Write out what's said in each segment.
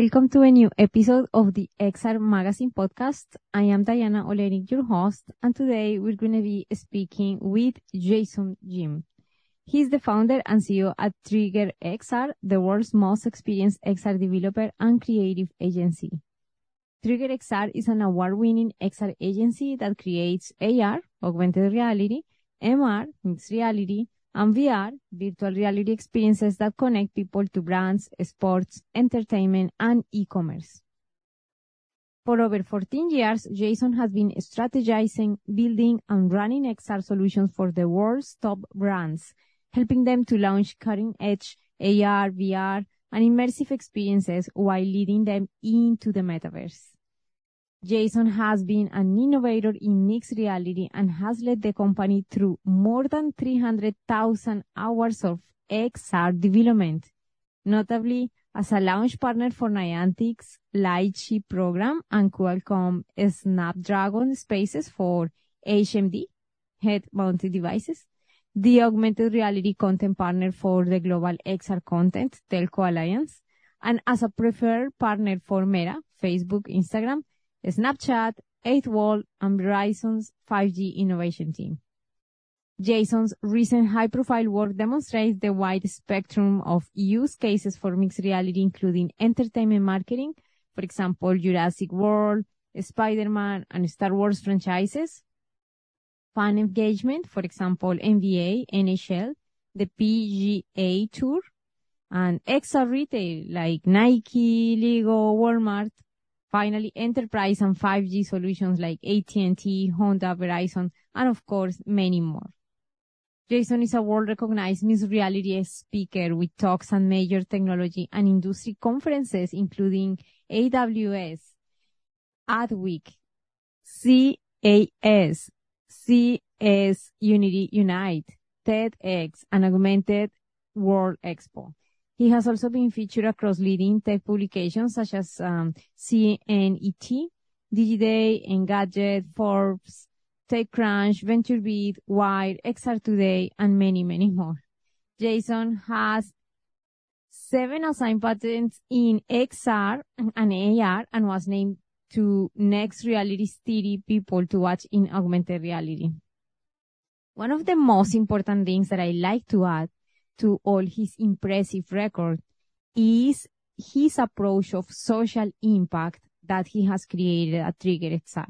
Welcome to a new episode of the XR Magazine podcast. I am Diana Olenik, your host, and today we're going to be speaking with Jason Yim. He's the founder and CEO at Trigger XR, the world's most experienced XR developer and creative agency. Trigger XR is an award-winning XR agency that creates AR, augmented reality, MR, mixed reality, and VR, virtual reality experiences that connect people to brands, sports, entertainment, and e-commerce. For over 14 years, Jason has been strategizing, building, and running XR solutions for the world's top brands, helping them to launch cutting-edge AR, VR, and immersive experiences while leading them into the metaverse. Jason has been an innovator in mixed reality and has led the company through more than 300,000 hours of XR development, notably as a launch partner for Niantic's Lightship program and Qualcomm Snapdragon Spaces for HMD, head-mounted devices, the augmented reality content partner for the global XR content telco alliance, and as a preferred partner for Meta, Facebook, Instagram, Snapchat, 8th Wall, and Verizon's 5G innovation team. Jason's recent high-profile work demonstrates the wide spectrum of use cases for mixed reality, including entertainment marketing, for example, Jurassic World, Spider-Man, and Star Wars franchises, fan engagement, for example, NBA, NHL, the PGA Tour, and XR retail like Nike, Lego, Walmart, Finally, enterprise and 5G solutions like AT&T, Honda, Verizon, and of course, many more. Jason is a world-recognized mixed reality speaker with talks at major technology and industry conferences, including AWS, Adweek, CES, CS Unity Unite, TEDx, and Augmented World Expo. He has also been featured across leading tech publications such as um, CNET, Digiday, Engadget, Forbes, TechCrunch, VentureBeat, Wired, XR Today, and many, many more. Jason has seven assigned patents in XR and AR and was named to Next Reality City people to watch in augmented reality. One of the most important things that I like to add to all his impressive record is his approach of social impact that he has created at Trigger XR.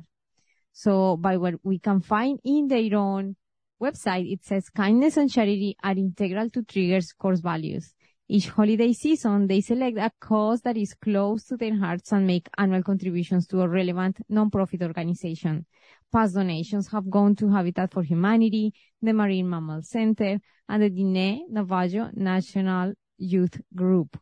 So by what we can find in their own website, it says kindness and charity are integral to Trigger's core values. Each holiday season, they select a cause that is close to their hearts and make annual contributions to a relevant nonprofit organization. Past donations have gone to Habitat for Humanity, the Marine Mammal Center, and the Diné Navajo National Youth Group.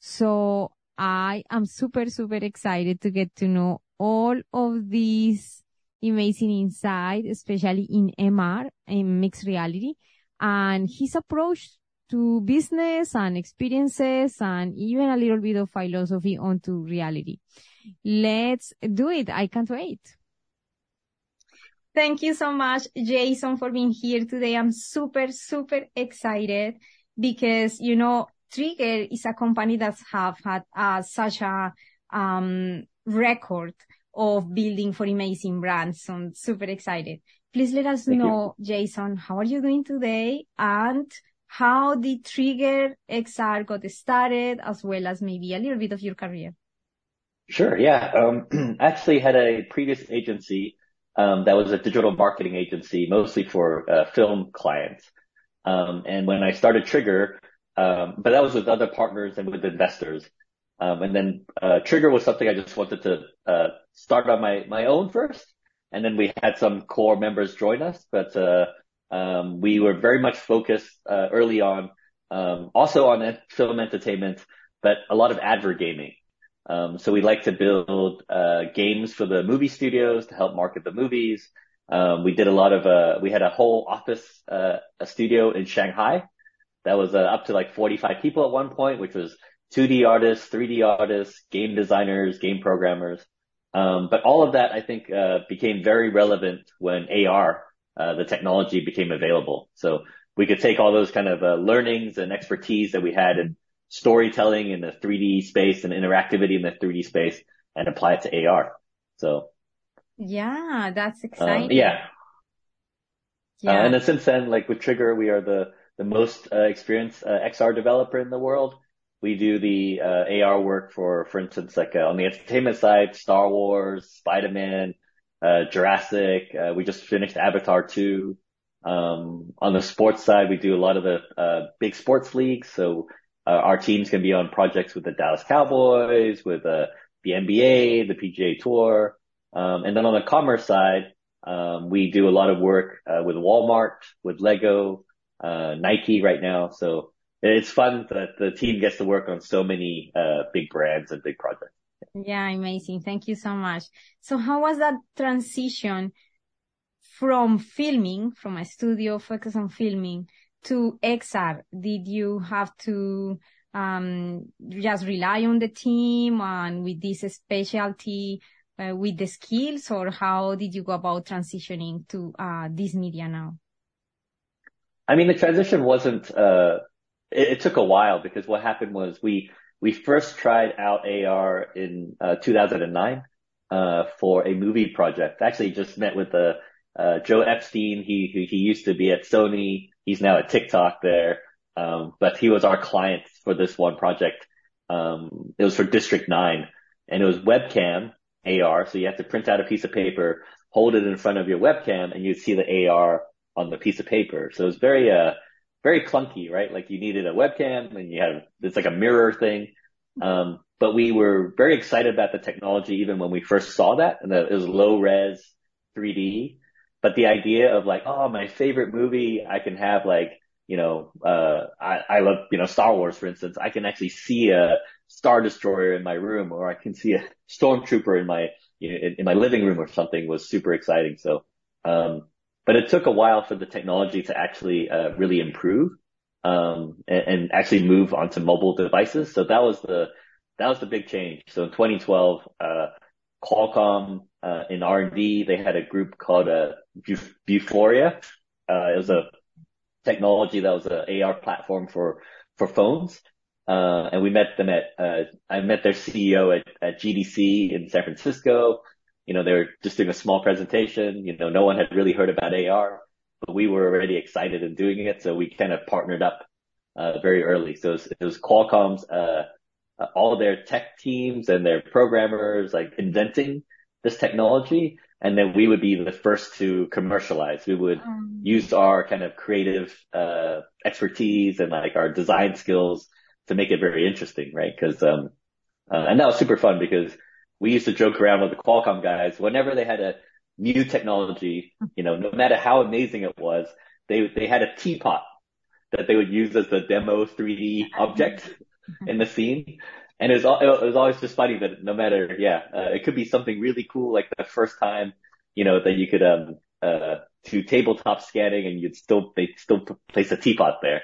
So I am super, super excited to get to know all of these amazing insight, especially in MR, in mixed reality, and his approach to business and experiences and even a little bit of philosophy onto reality. Let's do it. I can't wait. Thank you so much, Jason, for being here today. I'm super, super excited because, you know, Trigger is a company that have had uh, such a um, record of building for amazing brands. So I'm super excited. Please let us Thank know, you. Jason, how are you doing today? And how did Trigger XR got started, as well as maybe a little bit of your career? Sure. Yeah. Um, actually had a previous agency, that was a digital marketing agency, mostly for, uh, film clients. Um, and when I started Trigger, um, but that was with other partners and with investors. Um, and then, uh, Trigger was something I just wanted to, uh, start on my, my own first. And then we had some core members join us, but, uh, um, we were very much focused uh, early on, um, also on film entertainment, but a lot of advert gaming. Um, so we like to build uh, games for the movie studios to help market the movies. Um, we did a lot of, uh, we had a whole office, uh, a studio in Shanghai that was uh, up to like 45 people at one point, which was 2D artists, 3D artists, game designers, game programmers. Um, but all of that, I think, uh, became very relevant when AR uh, the technology became available. So we could take all those kind of learnings and expertise that we had in storytelling in the 3D space and interactivity in the 3D space and apply it to AR. So. Yeah, that's um, exciting. Um, yeah. Yeah. Uh, and then since then, like with Trigger, we are the, the most uh, experienced uh, XR developer in the world. We do the uh, AR work for, for instance, like uh, on the entertainment side, Star Wars, Spider-Man, uh, Jurassic. we just finished Avatar 2. Um, on the sports side, we do a lot of the big sports leagues. So our teams can be on projects with the Dallas Cowboys, with the NBA, the PGA Tour. Um, and then on the commerce side, um, we do a lot of work uh, with Walmart, with Lego, uh, Nike right now. So it's fun that the team gets to work on so many uh, big brands and big projects. Yeah, amazing. Thank you so much. So how was that transition from filming, from a studio focused on filming to XR? Did you have to um, just rely on the team and with this specialty uh, with the skills, or how did you go about transitioning to uh, this media now? I mean, the transition wasn't. Uh, it, took a while because what happened was we we first tried out AR in uh, 2009 uh, for a movie project. Actually, just met with Joe Epstein. He used to be at Sony. He's now at TikTok there. Um, but he was our client for this one project. Um, it was for District 9 and it was webcam AR. So you have to print out a piece of paper, hold it in front of your webcam and you'd see the AR on the piece of paper. So it was very, uh, very clunky, right? Like you needed a webcam and you had, it's like a mirror thing. Um, but we were very excited about the technology even when we first saw that and that it was low res 3D. But the idea of like, oh, my favorite movie, I can have like, you know, uh, I, I love, you know, Star Wars, for instance. I can actually see a Star Destroyer in my room or I can see a Stormtrooper in my, you know, in, in my living room or something was super exciting. So, um, but it took a while for the technology to actually, uh, really improve, um, and, and actually move onto mobile devices. So that was the, that was the big change. So in 2012, uh, Qualcomm, uh, in R&D, they had a group called, uh, Vuforia. Uh, it was a technology that was an AR platform for, for phones. Uh, and we met them at, uh, I met their CEO at, at GDC in San Francisco. You know, they were just doing a small presentation. You know, no one had really heard about AR, but we were already excited in doing it. So we kind of partnered up, uh, very early. So it was, it was Qualcomm's, uh, all their tech teams and their programmers like inventing this technology and then we would be the first to commercialize. We would um, use our kind of creative uh, expertise and like our design skills to make it very interesting, right? Because um, uh, and that was super fun because we used to joke around with the Qualcomm guys whenever they had a new technology, you know, no matter how amazing it was, they they had a teapot that they would use as the demo 3D object in the scene. And it was, it was always just funny that no matter, yeah, uh, it could be something really cool, like the first time, you know, that you could, um, uh, do tabletop scanning and you'd still, they still place a teapot there.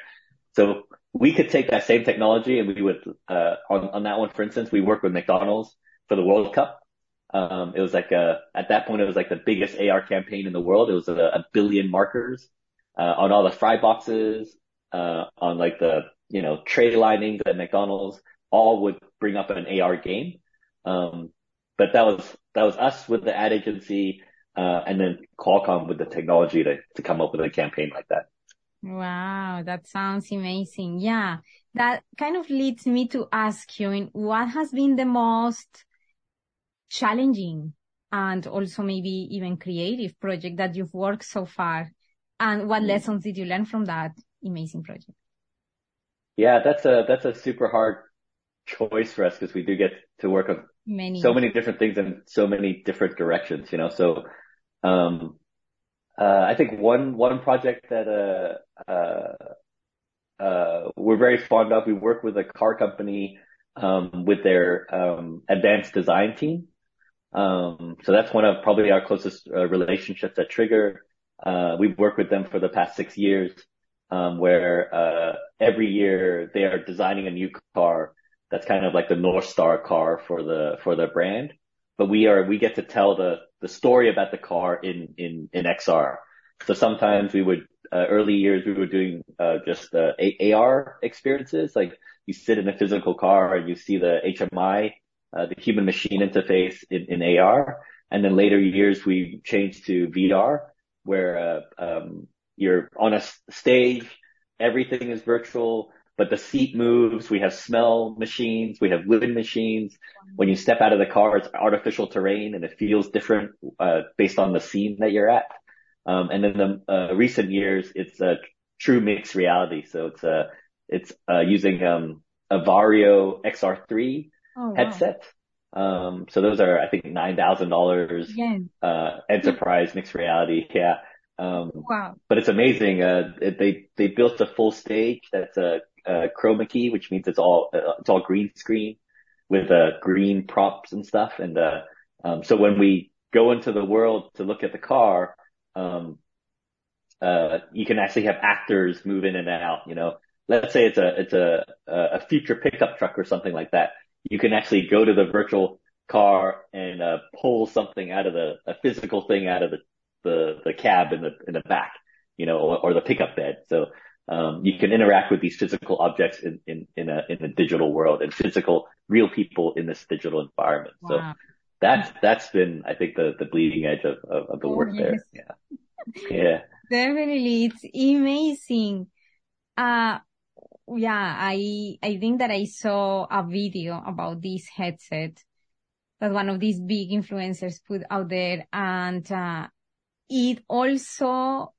So we could take that same technology and we would, uh, on, on that one, for instance, we worked with McDonald's for the World Cup. Um, it was like a, at that point, it was like the biggest AR campaign in the world. It was a, a billion markers, uh, on all the fry boxes, uh, on like the, you know, tray linings at McDonald's all would bring up an AR game. Um, but that was, that was us with the ad agency, uh, and then Qualcomm with the technology to, to come up with a campaign like that. Wow, that sounds amazing. Yeah, that kind of leads me to ask you, what has been the most challenging and also maybe even creative project that you've worked so far? And what mm. lessons did you learn from that amazing project? Yeah, that's a, that's a super hard choice for us because we do get to work on many. so many different things in so many different directions, you know. So, um, uh, I think one one project that uh, uh, uh, we're very fond of. We work with a car company um, with their um, advanced design team. Um, so that's one of probably our closest uh, relationships at Trigger. Uh, we've worked with them for the past six years, where uh, every year they are designing a new car that's kind of like the North Star car for the, brand. But we are, we get to tell the, the story about the car in, in, in XR. So sometimes we would, uh, early years, we were doing uh, just AR experiences. Like you sit in a physical car and you see the HMI, the human machine interface in, in AR. And then later years, we changed to VR, where um, you're on a stage, everything is virtual, but the seat moves. We have smell machines. We have wind machines. When you step out of the car, it's artificial terrain and it feels different, uh, based on the scene that you're at. Um, and in the uh, recent years, it's a true mixed reality. So it's uh, it's uh, using um, a Varjo XR3 oh, wow. headset. Um, so those are, I think, nine thousand dollars. Uh, enterprise mixed reality. Yeah. Um, wow. But it's amazing. Uh, they they built a full stage that's a, a chroma key, which means it's all uh, it's all green screen with uh, green props and stuff. And uh, um, so when we go into the world to look at the car, um, uh, you can actually have actors move in and out, you know, let's say it's a, it's a, a future pickup truck or something like that. You can actually go to the virtual car and, uh, pull something out of the, a physical thing out of the, the, the cab in the, in the back, you know, or, or the pickup bed. So, um, you can interact with these physical objects in, in, in a, in a digital world and physical real people in this digital environment. Wow. So that's, that's been, I think, the, the bleeding edge of, of, of the oh, work yes. there. Yeah. Yeah. Definitely. It's amazing. Uh, yeah, I, I think that I saw a video about this headset that one of these big influencers put out there. And, uh, it also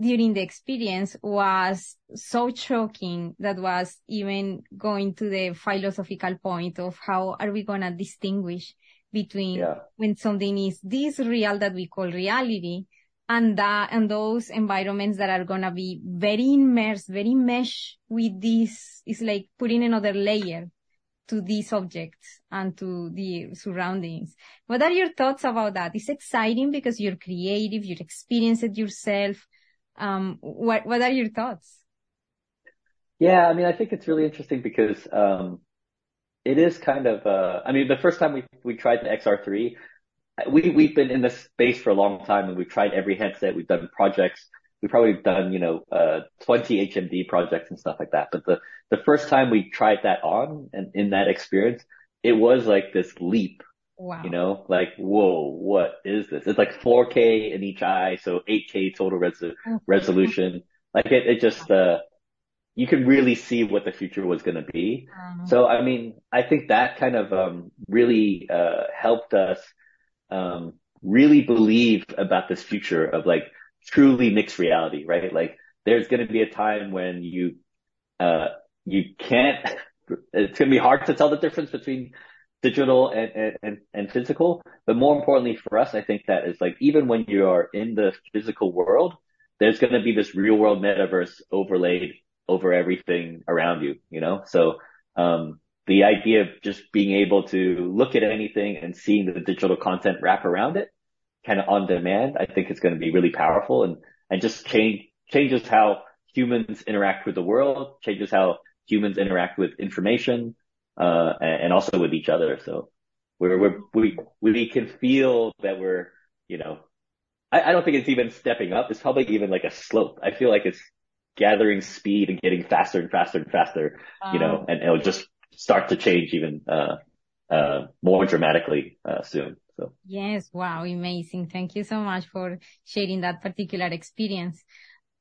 during the experience was so shocking that was even going to the philosophical point of how are we going to distinguish between yeah. when something is this real that we call reality and that and those environments that are gonna be very immersed, very mesh with this is like putting another layer to these objects and to the surroundings. What are your thoughts about that? It's exciting because you're creative, you experience it yourself. Um, what what are your thoughts? Yeah, I mean, I think it's really interesting because um, it is kind of. Uh, I mean, the first time we we tried the XR3, we we've been in this space for a long time and we've tried every headset. We've done projects. We've probably done, you know, uh, 20 HMD projects and stuff like that. But the, the first time we tried that on and in that experience, it was like this leap. Wow. You know, like, whoa, what is this? It's like 4K in each eye. So 8K total res- resolution. Like it, it just, uh, you could really see what the future was going to be. Uh-huh. So, I mean, I think that kind of, um, really, uh, helped us um, really believe about this future of like truly mixed reality, right? Like there's going to be a time when you, uh, you can't, it's going to be hard to tell the difference between digital and, and, and physical. But more importantly for us, I think that is like, even when you are in the physical world, there's going to be this real world metaverse overlaid over everything around you, you know? So, um, the idea of just being able to look at anything and seeing the digital content wrap around it kind of on demand, I think it's going to be really powerful and, and just change, changes how humans interact with the world, changes how humans interact with information, uh, and, and also with each other. So we're, we're, we, we can feel that we're, you know, I, I don't think it's even stepping up. It's probably even like a slope. I feel like it's gathering speed and getting faster and faster and faster, you know, um, and it'll just start to change even uh, uh, more dramatically uh, soon. So yes, wow, amazing! Thank you so much for sharing that particular experience.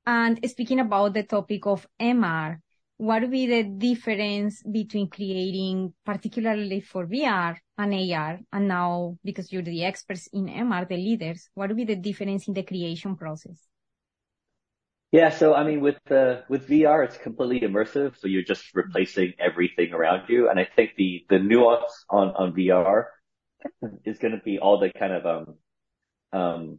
And speaking about the topic of MR, what would be the difference between creating, particularly for VR and AR, and now because you're the experts in MR, the leaders, what would be the difference in the creation process? Yeah. So, I mean, with the, with VR, it's completely immersive. So you're just replacing everything around you. And I think the, the nuance on, on VR is going to be all the kind of, um, um,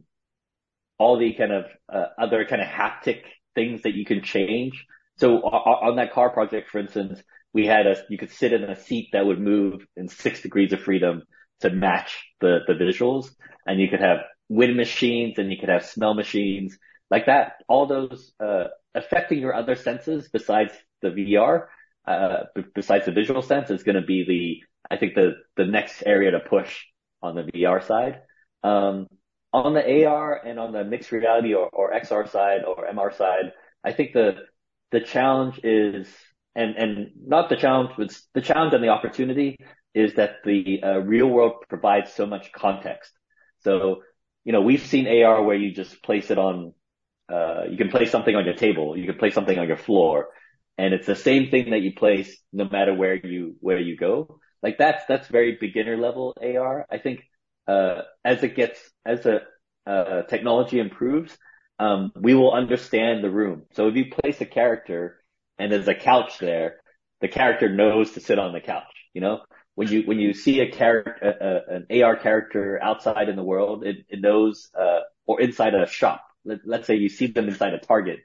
all the kind of, uh, other kind of haptic things that you can change. So on that car project, for instance, we had a, you could sit in a seat that would move in six degrees of freedom to match the, the visuals. And you could have wind machines and you could have smell machines like that, all those, uh, affecting your other senses besides the VR, uh, besides the visual sense is going to be the, I think the, the next area to push on the VR side. Um, on the AR and on the mixed reality or, XR side or MR side, I think the the challenge is and and not the challenge, but the challenge and the opportunity is that the uh, real world provides so much context. So you know we've seen AR where you just place it on, uh, you can place something on your table, you can place something on your floor, and it's the same thing that you place no matter where you where you go. Like that's that's very beginner level AR. I think uh, as it gets, as the uh, technology improves, um, we will understand the room. So if you place a character and there's a couch there, the character knows to sit on the couch. You know, when you when you see a character, an AR character outside in the world, it, it knows, uh, or inside a shop. Let, let's say you see them inside a Target,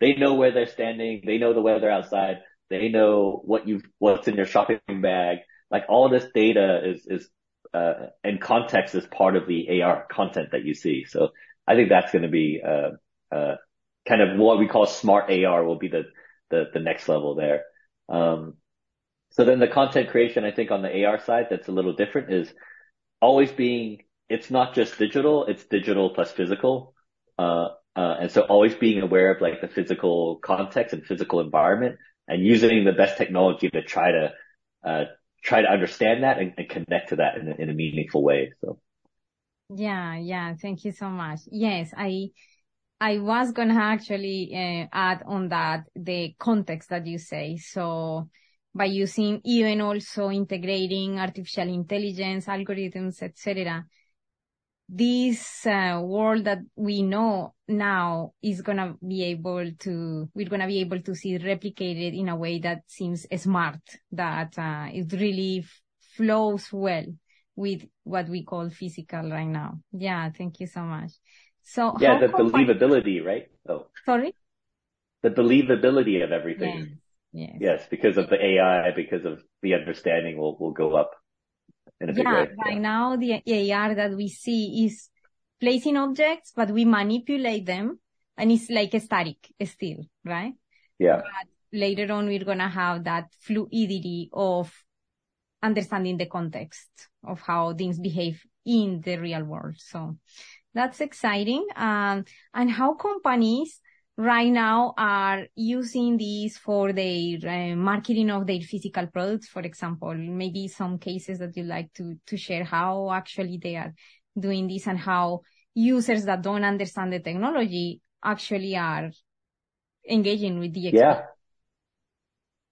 they know where they're standing, they know the weather outside, they know what you what's in your shopping bag. Like all this data is is uh, and context is part of the AR content that you see. So I think that's going to be, uh, uh, kind of what we call smart AR will be the, the, the next level there. Um, so then the content creation, I think on the AR side, that's a little different is always being, it's not just digital, it's digital plus physical. Uh, uh, and so always being aware of like the physical context and physical environment and using the best technology to try to, uh, try to understand that and, and connect to that in a, in a meaningful way. So. Yeah, yeah. Thank you so much. Yes, I, I was gonna actually uh, add on that the context that you say. So by using even also integrating artificial intelligence algorithms, etc this uh, world that we know now is going to be able to, we're going to be able to see replicated in a way that seems smart, that uh, it really f- flows well with what we call physical right now. Yeah, thank you so much. So yeah, the believability, right? Oh, sorry. The believability of everything. Yes. Yes. yes, because of the AI, because of the understanding will will go up in a big yeah, way. Right yeah. now, the AR that we see is placing objects, but we manipulate them and it's like a static still, right? Yeah. But later on, we're going to have that fluidity of understanding the context of how things behave in the real world. So that's exciting. Um, and how companies right now are using these for their uh, marketing of their physical products, for example, maybe some cases that you'd like to, to share how actually they are doing this and how users that don't understand the technology actually are engaging with the experience.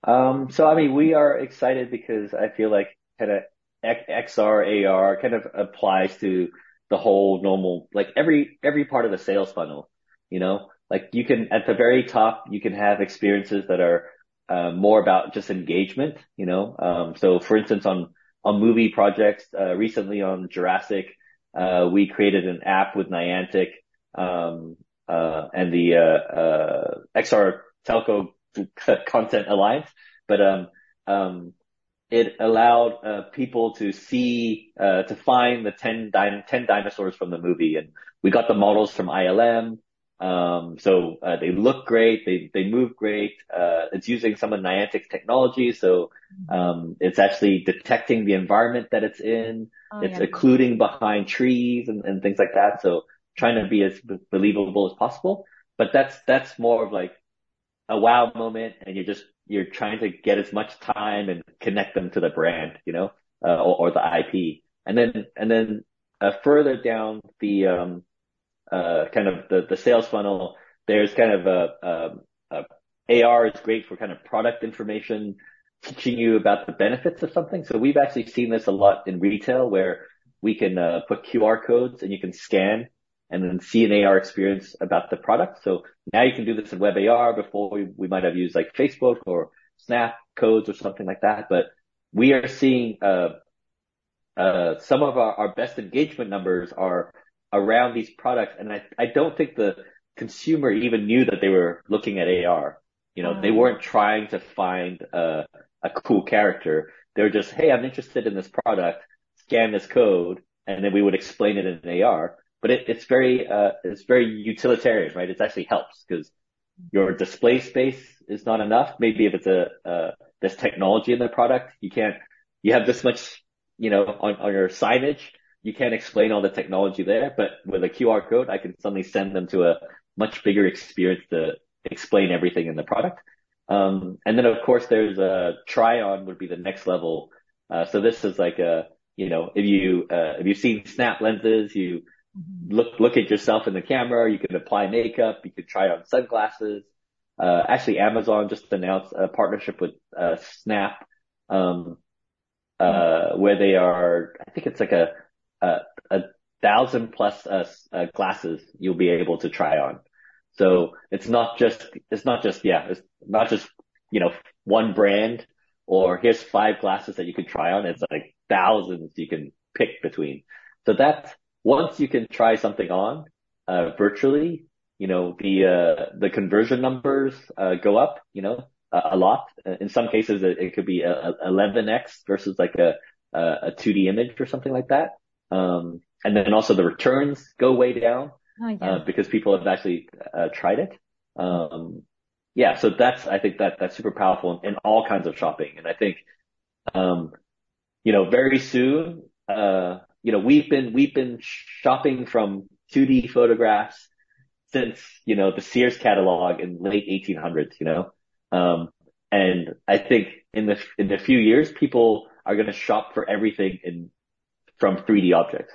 Yeah. Um, so I mean, we are excited because I feel like kind of XR, AR kind of applies to the whole normal, like every, every part of the sales funnel, you know, like you can, at the very top, you can have experiences that are uh, more about just engagement, you know? Um, so for instance, on, on movie projects, uh, recently on Jurassic, uh, we created an app with Niantic, um, uh, and the, uh, uh, XR Telco Content Alliance. But, um, um, it allowed uh, people to see, uh, to find the 10, 10 dinosaurs from the movie. And we got the models from ILM. Um, so, uh, they look great. They, they move great. Uh, it's using some of Niantic's technology. So, um, it's actually detecting the environment that it's in. Oh, it's yeah. occluding behind trees and, and things like that. So trying to be as believable as possible. But that's, that's more of like a wow moment and you're just, you're trying to get as much time and connect them to the brand, you know, uh, or, or the IP. And then, and then, uh, further down the, um, uh, kind of the, the sales funnel, there's kind of a, a, a AR is great for kind of product information, teaching you about the benefits of something. So we've actually seen this a lot in retail where we can uh, put QR codes and you can scan and then see an AR experience about the product. So now you can do this in web AR. Before we, we might have used like Facebook or Snap codes or something like that. But we are seeing, uh, uh, some of our, our best engagement numbers are around these products. And I, I don't think the consumer even knew that they were looking at AR. You know, they mm. weren't trying to find a, a cool character. They were just, Hey, I'm interested in this product. Scan this code. And then we would explain it in AR. But it, it's very, uh, it's very utilitarian, right? It actually helps because your display space is not enough. Maybe if it's a, uh, this technology in the product, you can't, you have this much, you know, on, on your signage you can't explain all the technology there, but with a QR code, I can suddenly send them to a much bigger experience to explain everything in the product. Um, and then of course there's a try on would be the next level. Uh, so this is like a, you know, if you, uh, if you've seen snap lenses, you look, look at yourself in the camera, you can apply makeup, you can try on sunglasses. Uh, actually Amazon just announced a partnership with, uh, Snap, um, uh, where they are, I think it's like a, a, a thousand plus, uh, uh, glasses you'll be able to try on. So it's not just, it's not just, yeah, it's not just, you know, one brand or here's five glasses that you can try on. It's like thousands you can pick between. So that's once you can try something on, uh, virtually, you know, the, uh, the conversion numbers, uh, go up, you know, a lot. In some cases, it, could be a, 11x versus like a, a 2D image or something like that. Um, and then also the returns go way down. Oh, yeah. uh, because people have actually uh, tried it. Um, yeah, so that's I think that that's super powerful in, in all kinds of shopping, and I think, um, you know, very soon, uh, you know, we've been we've been shopping from 2D photographs since you know the Sears catalog in late 1800s, you know, um, and I think in the in a few years, people are going to shop for everything in from 3D objects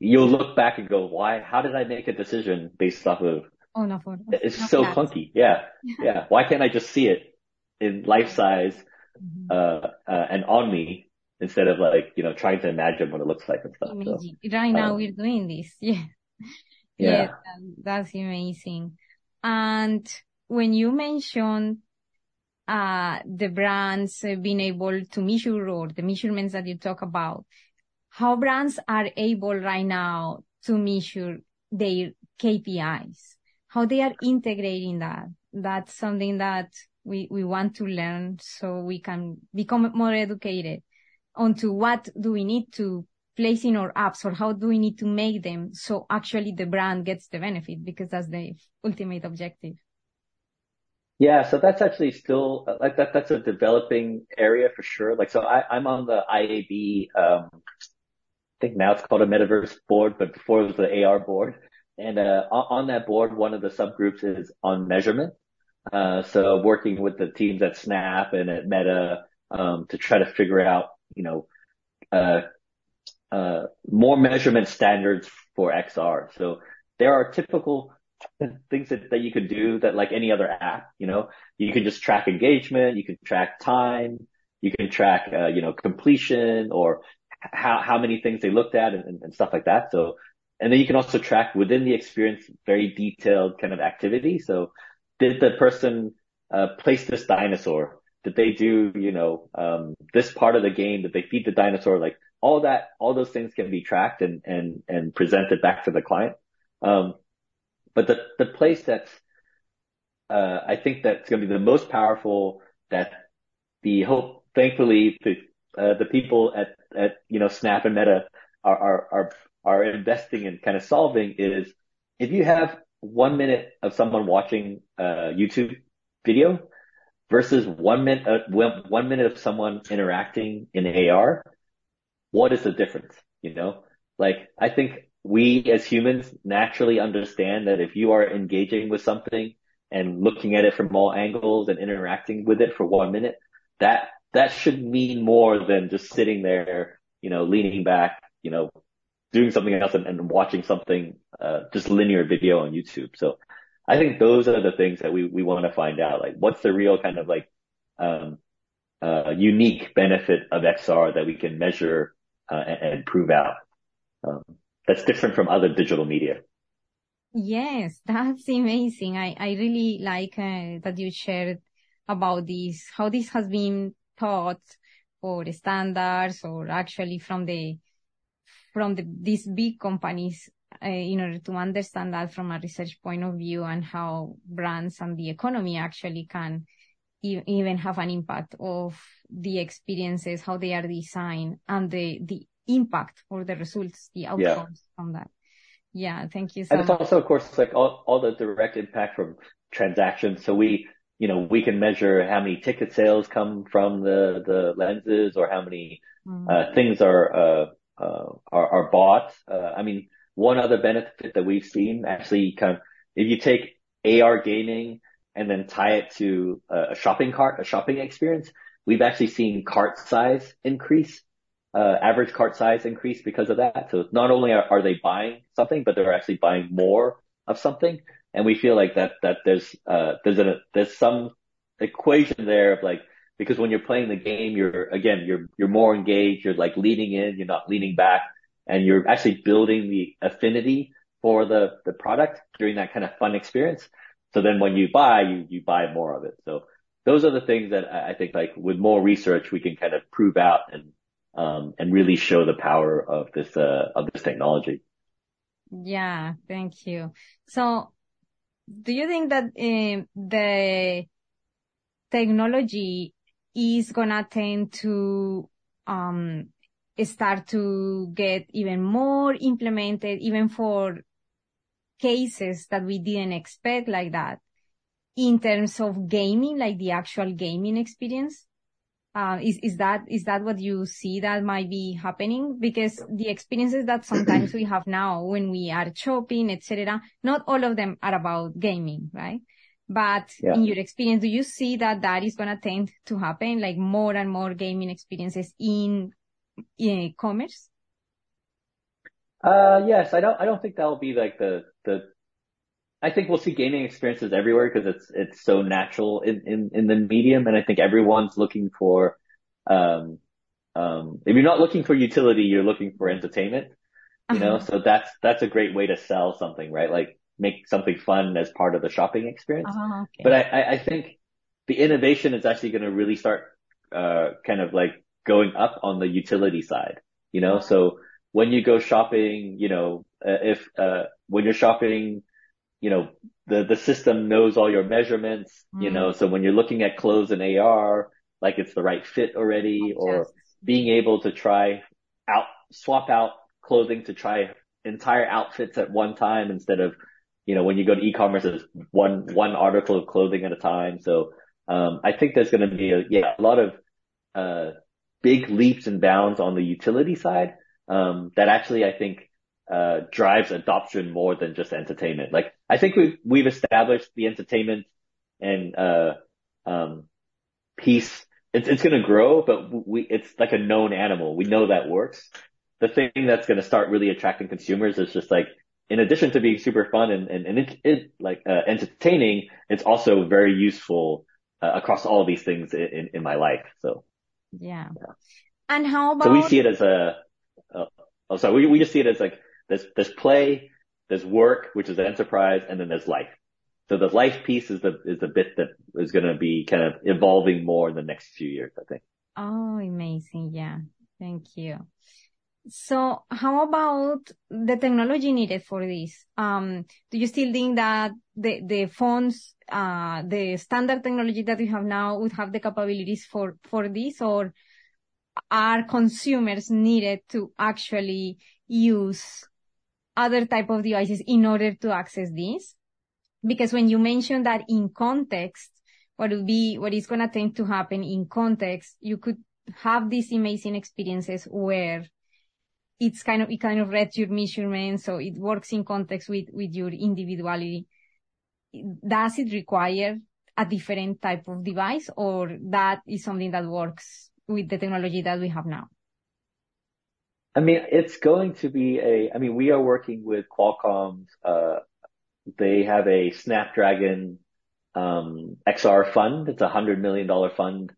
you'll look back and go, why, how did I make a decision based off of, oh, no, for, it's so that. clunky. Yeah. Yeah. Why can't I just see it in life size, mm-hmm. uh, uh, and on me instead of like, you know, trying to imagine what it looks like and stuff. So, right now um, we're doing this. Yeah. Yeah. yeah that's amazing. And when you mentioned uh, the brands uh, being able to measure or the measurements that you talk about, how brands are able right now to measure their KPIs, how they are integrating that. That's something that we, we want to learn so we can become more educated onto what do we need to place in our apps or how do we need to make them so actually the brand gets the benefit because that's the ultimate objective. Yeah, so that's actually still like that. That's a developing area for sure. Like, so I, I'm on the IAB um, think now it's called a metaverse board, but before it was the AR board. And uh, on that board, one of the subgroups is on measurement. Uh, so working with the teams at Snap and at Meta um, to try to figure out, you know, uh, uh more measurement standards for XR. So there are typical things that, that you could do that like any other app, you know, you can just track engagement, you can track time, you can track, uh, you know, completion or how, how many things they looked at and, and, stuff like that. So, and then you can also track within the experience very detailed kind of activity. So did the person, uh, place this dinosaur? Did they do, you know, um, this part of the game? Did they feed the dinosaur? Like all that, all those things can be tracked and, and, and presented back to the client. Um, but the, the place that's, uh, I think that's going to be the most powerful that the hope, thankfully, the, uh, the people at at you know Snap and Meta are are are are investing in kind of solving is if you have one minute of someone watching a YouTube video versus one minute uh, one minute of someone interacting in AR, what is the difference? You know, like I think we as humans naturally understand that if you are engaging with something and looking at it from all angles and interacting with it for one minute, that that should mean more than just sitting there, you know, leaning back, you know, doing something else and, and watching something, uh, just linear video on YouTube. So I think those are the things that we, we want to find out. Like what's the real kind of like, um, uh, unique benefit of XR that we can measure, uh, and, and, prove out. Um, that's different from other digital media. Yes, that's amazing. I, I really like uh, that you shared about this, how this has been taught or standards or actually from the from the, these big companies uh, in order to understand that from a research point of view and how brands and the economy actually can e- even have an impact of the experiences, how they are designed and the, the impact or the results, the outcomes yeah. from that. Yeah. Thank you so And it's much. also, of course, like all, all the direct impact from transactions. So we, you know, we can measure how many ticket sales come from the, the lenses or how many, mm. uh, things are, uh, uh, are, are bought. Uh, I mean, one other benefit that we've seen actually kind of, if you take AR gaming and then tie it to a shopping cart, a shopping experience, we've actually seen cart size increase, uh, average cart size increase because of that. So not only are, are, they buying something, but they're actually buying more of something. And we feel like that, that there's, uh, there's a, there's some equation there of like, because when you're playing the game, you're, again, you're, you're more engaged. You're like leaning in, you're not leaning back and you're actually building the affinity for the, the product during that kind of fun experience. So then when you buy, you, you buy more of it. So those are the things that I think like with more research, we can kind of prove out and, um, and really show the power of this, uh, of this technology. Yeah. Thank you. So do you think that uh, the technology is gonna tend to, um, start to get even more implemented, even for cases that we didn't expect like that in terms of gaming, like the actual gaming experience? Uh, is, is that, is that what you see that might be happening? Because the experiences that sometimes we have now when we are shopping, etc., not all of them are about gaming, right? But yeah. in your experience, do you see that that is going to tend to happen, like more and more gaming experiences in, in commerce? Uh, yes, I don't, I don't think that'll be like the, the, I think we'll see gaming experiences everywhere because it's, it's so natural in, in, in the medium. And I think everyone's looking for, um, um, if you're not looking for utility, you're looking for entertainment, you uh-huh. know, so that's, that's a great way to sell something, right? Like make something fun as part of the shopping experience. Uh-huh, okay. But I, I think the innovation is actually going to really start, uh, kind of like going up on the utility side, you know, uh-huh. so, when you go shopping, you know, uh, if, uh, when you're shopping, you know, the, the system knows all your measurements, mm. you know, so when you're looking at clothes in AR, like it's the right fit already oh, or being able to try out, swap out clothing to try entire outfits at one time instead of, you know, when you go to e-commerce, it's one, one article of clothing at a time. So, um, I think there's going to be a, yeah, a lot of, uh, big leaps and bounds on the utility side um, that actually I think uh, drives adoption more than just entertainment. Like I think we've we've established the entertainment and uh, um, piece. It's it's going to grow, but we it's like a known animal. We know that works. The thing that's going to start really attracting consumers is just like in addition to being super fun and and, and it, it like uh, entertaining, it's also very useful uh, across all these things in, in my life. So yeah. yeah. And how about? So we see it as a uh, oh, sorry, we, we just see it as like there's, play, there's work, which is an enterprise, and then there's life. So the life piece is the, is the bit that is going to be kind of evolving more in the next few years, I think. Oh, amazing. Yeah. Thank you. So how about the technology needed for this? Um, do you still think that the, the phones, uh, the standard technology that we have now would have the capabilities for, for this or are consumers needed to actually use other type of devices in order to access this? Because when you mention that in context, what would be, what is going to tend to happen in context, you could have these amazing experiences where it's kind of, it kind of reads your measurements. So it works in context with, with your individuality. Does it require a different type of device or that is something that works with the technology that we have now? I mean, it's going to be a, I mean, we are working with Qualcomm's, uh, they have a Snapdragon, um, XR fund. It's a hundred million dollar fund.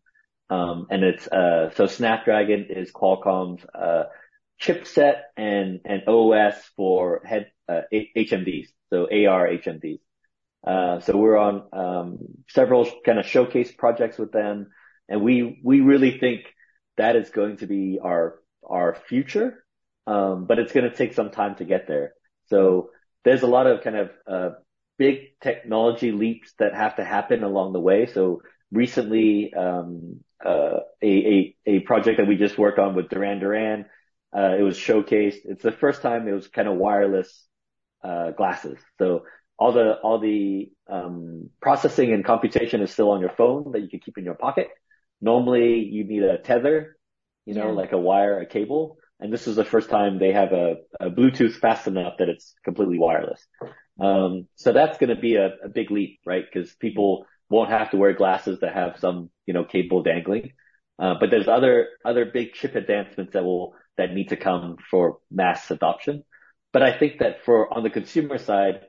Um, and it's, uh, so Snapdragon is Qualcomm's, uh, chipset and, and OS for head, uh, HMDs. So AR HMDs. Uh, so we're on, um, several kind of showcase projects with them. And we, we really think that is going to be our, our future. Um, but it's going to take some time to get there. So there's a lot of kind of, uh, big technology leaps that have to happen along the way. So recently, um, uh, a, a, a project that we just worked on with Duran Duran, uh, it was showcased. It's the first time it was kind of wireless, uh, glasses. So all the, all the, um, processing and computation is still on your phone that you can keep in your pocket. Normally you need a tether, you know, yeah. like a wire, a cable. and this is the first time they have a, a Bluetooth fast enough that it's completely wireless. Um, so that's going to be a, a big leap, right? Because people won't have to wear glasses that have some, you know, cable dangling. Uh, but there's other other big chip advancements that will that need to come for mass adoption. But I think that for on the consumer side,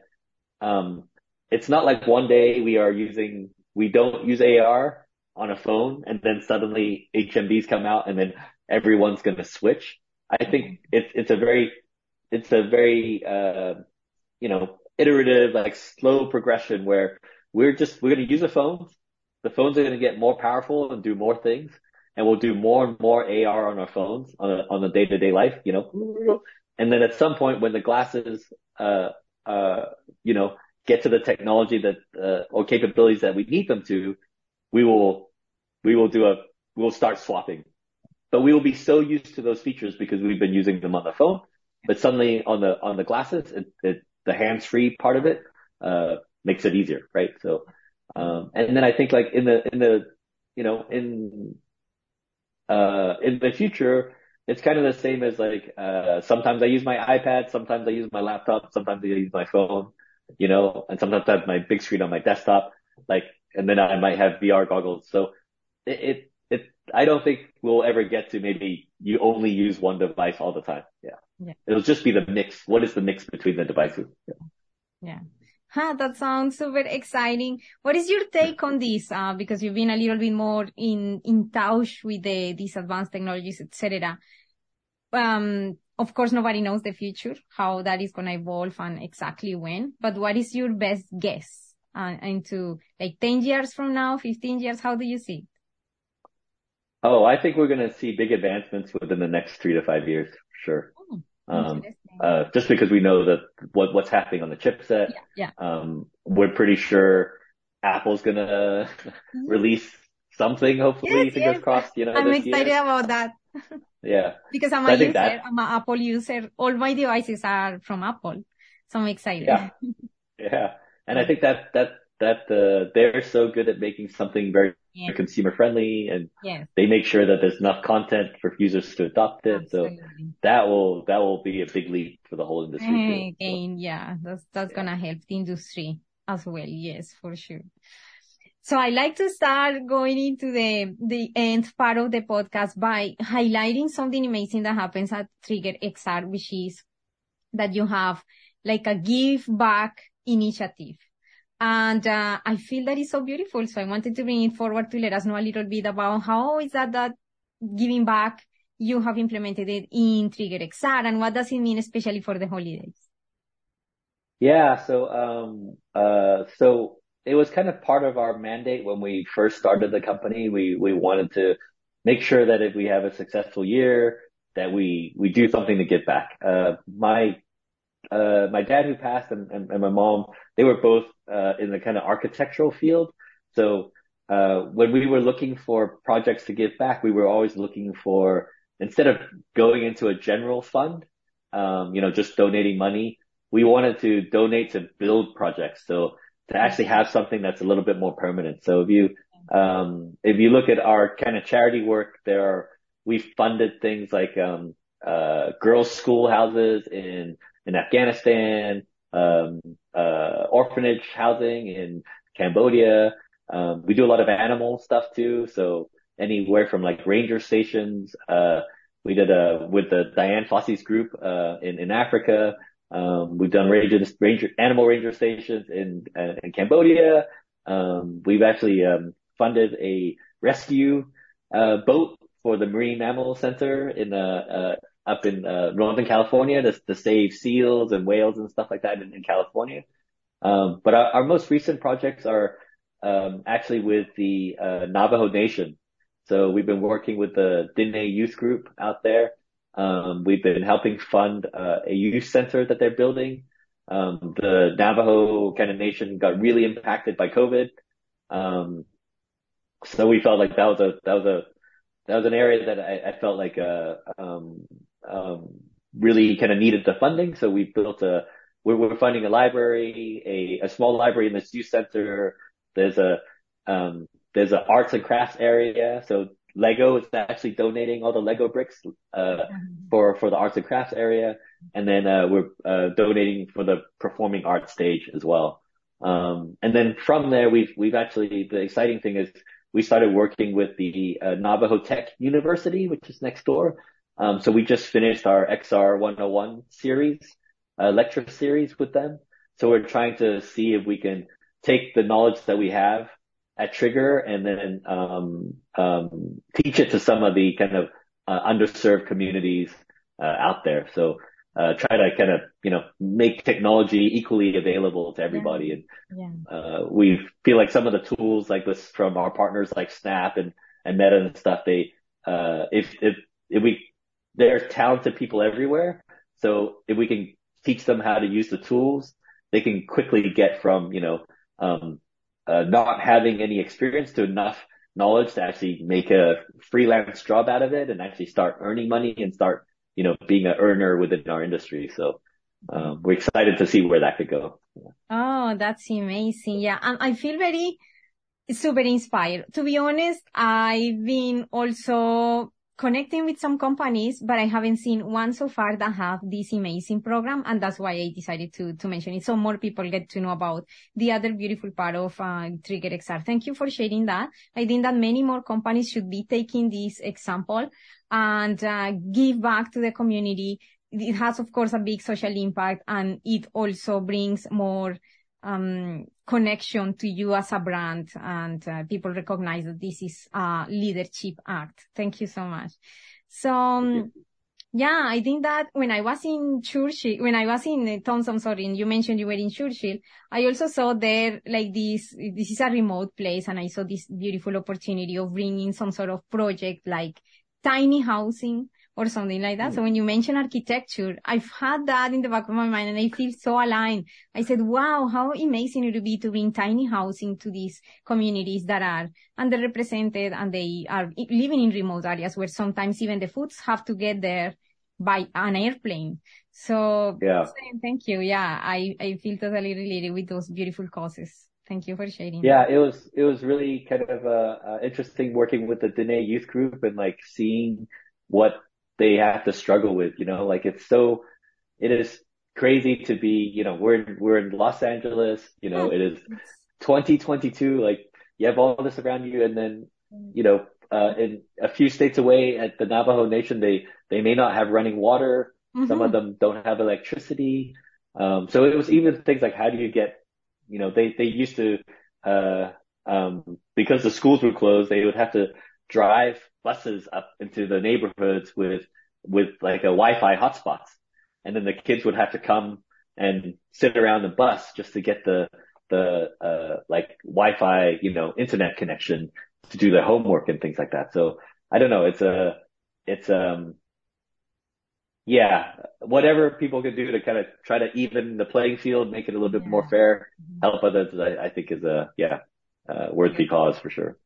um, it's not like one day we are using we don't use AR on a phone and then suddenly HMDs come out and then everyone's going to switch. I think it's it's a very it's a very uh, you know iterative like slow progression where we're just we're going to use the phones. The phones are going to get more powerful and do more things, and we'll do more and more AR on our phones on a on a day to day life. You know, and then at some point when the glasses uh uh you know get to the technology that uh, or capabilities that we need them to, we will we will do a we'll start swapping. But we will be so used to those features because we've been using them on the phone. But suddenly on the on the glasses, it, it, the hands free part of it uh, makes it easier, right? So, um, and then I think like in the in the you know in uh, in the future, it's kind of the same as like uh, sometimes I use my iPad, sometimes I use my laptop, sometimes I use my phone you know, and sometimes I have my big screen on my desktop, like, and then I might have VR goggles. So it, it, it, I don't think we'll ever get to maybe you only use one device all the time. Yeah. yeah. It'll just be the mix. What is the mix between the devices? Yeah. yeah. Huh, that sounds super exciting. What is your take on this? Uh, because you've been a little bit more in, in touch with the, these advanced technologies, etc. Um, of course, nobody knows the future, how that is going to evolve and exactly when, but what is your best guess uh, into like 10 years from now, 15 years? How do you see it? Oh, I think we're going to see big advancements within the next three to five years, sure. Oh, um, uh, just because we know that what, what's happening on the chipset. Yeah. yeah. Um, we're pretty sure Apple's going to mm-hmm. release something, hopefully, yes, fingers yes. crossed, you know. I'm excited year. about that. Yeah. Because I'm so a user, that... I'm an Apple user. All my devices are from Apple. So I'm excited. Yeah. Yeah. And I think that, that, that, uh, they're so good at making something very yeah. consumer friendly and they make sure that there's enough content for users to adopt it. Absolutely. So that will, that will be a big leap for the whole industry. Again, yeah, that's, that's yeah. gonna help the industry as well. Yes, for sure. So I like to start going into the, the end part of the podcast by highlighting something amazing that happens at Trigger XR, which is that you have like a give back initiative. And, uh, I feel that is so beautiful. So I wanted to bring it forward to let us know a little bit about how is that that giving back you have implemented it in Trigger XR and what does it mean especially for the holidays? Yeah. So, um, uh, so it was kind of part of our mandate when we first started the company. We we wanted to make sure that if we have a successful year, that we we do something to give back. Uh, my uh, my dad who passed and, and, and, my mom, they were both uh, in the kind of architectural field. So uh, when we were looking for projects to give back, we were always looking for instead of going into a general fund, um, you know, just donating money, we wanted to donate to build projects. So to actually have something that's a little bit more permanent. So if you, um, if you look at our kind of charity work, there are, we've funded things like, um, uh, girls schoolhouses in, in Afghanistan, um, uh, orphanage housing in Cambodia. Um, we do a lot of animal stuff too. So anywhere from like ranger stations, uh, we did a, with the Dian Fossey's group, uh, in, in Africa. Um, we've done ranger, ranger, animal ranger stations in, uh, in Cambodia. Um, we've actually, um, funded a rescue, uh, boat for the Marine Mammal Center in, uh, uh, up in, uh, Northern California to, to save seals and whales and stuff like that in, in California. Um, but our, our, most recent projects are, um, actually with the, uh, Navajo Nation. So we've been working with the Diné youth group out there. Um, we've been helping fund uh, a youth center that they're building. Um, the Navajo kind of nation got really impacted by COVID. Um, so we felt like that was a, that was a, that was an area that I, I felt like, uh, um, um, really kind of needed the funding. So we built a, we're, we're funding a library, a, a small library in the youth center. There's a, um, there's an arts and crafts area. So Lego is actually donating all the Lego bricks, uh, mm-hmm. for, for the arts and crafts area. And then, uh, we're, uh, donating for the performing arts stage as well. Um, and then from there, we've, we've actually, the exciting thing is we started working with the, uh, Navajo Tech University, which is next door. Um, so we just finished our XR 101 series, uh, lecture series with them. So we're trying to see if we can take the knowledge that we have at Trigger and then um, um, teach it to some of the kind of uh, underserved communities uh, out there. So uh, try to kind of you know make technology equally available to everybody. Yeah. And yeah. Uh, we feel like some of the tools like this from our partners like Snap and and Meta and stuff. They uh, if if if we there's talented people everywhere. So if we can teach them how to use the tools, they can quickly get from, you know, um, uh, not having any experience to enough knowledge to actually make a freelance job out of it and actually start earning money and start, you know, being an earner within our industry. So, um, we're excited to see where that could go. Oh, that's amazing. Yeah. And I feel very super inspired. To be honest, I've been also connecting with some companies, but I haven't seen one so far that have this amazing program. And that's why I decided to, to mention it. So more people get to know about the other beautiful part of uh, Trigger XR. Thank you for sharing that. I think that many more companies should be taking this example and uh, give back to the community. It has, of course, a big social impact and it also brings more um, connection to you as a brand and uh, people recognize that this is a leadership act. Thank you so much. So, um, yeah, I think that when I was in Churchill, when I was in uh, Thompson, sorry, and you mentioned you were in Churchill, I also saw there like this, this is a remote place and I saw this beautiful opportunity of bringing some sort of project like tiny housing or something like that. Mm. So when you mention architecture, I've had that in the back of my mind and I feel so aligned. I said, wow, how amazing it would be to bring tiny housing to these communities that are underrepresented and they are living in remote areas where sometimes even the foods have to get there by an airplane. So yeah, thank you. Yeah, I, I feel totally related with those beautiful causes. Thank you for sharing. Yeah, it was, it was really kind of, uh, uh interesting working with the Diné youth group and like seeing what they have to struggle with, you know, like it's so, it is crazy to be, you know, we're, we're in Los Angeles, you know, it is 2022, like you have all this around you and then, you know, uh, in a few states away at the Navajo Nation, they, they may not have running water. Mm-hmm. Some of them don't have electricity. Um, so it was even things like how do you get, you know, they, they used to, uh, um, because the schools were closed, they would have to drive buses up into the neighborhoods with, with like a Wi-Fi hotspots. And then the kids would have to come and sit around the bus just to get the, the, uh, like Wi-Fi, you know, internet connection to do their homework and things like that. So I don't know. It's a, it's, um, yeah, whatever people can do to kind of try to even the playing field, make it a little bit yeah. more fair, help others, I, I think is a, yeah, uh, worthy cause for sure.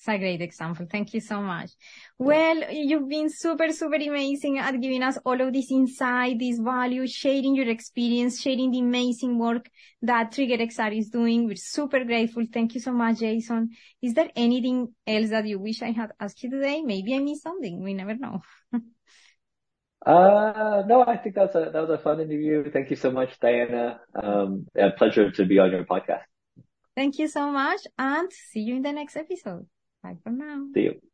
It's a great example. Thank you so much. Well, you've been super, super amazing at giving us all of this insight, this value, sharing your experience, sharing the amazing work that Trigger XR is doing. We're super grateful. Thank you so much, Jason. Is there anything else that you wish I had asked you today? Maybe I missed something. We never know. uh, no, I think that was a, that was a fun interview. Thank you so much, Diana. Um, a pleasure to be on your podcast. Thank you so much and see you in the next episode. Bye for now. See you.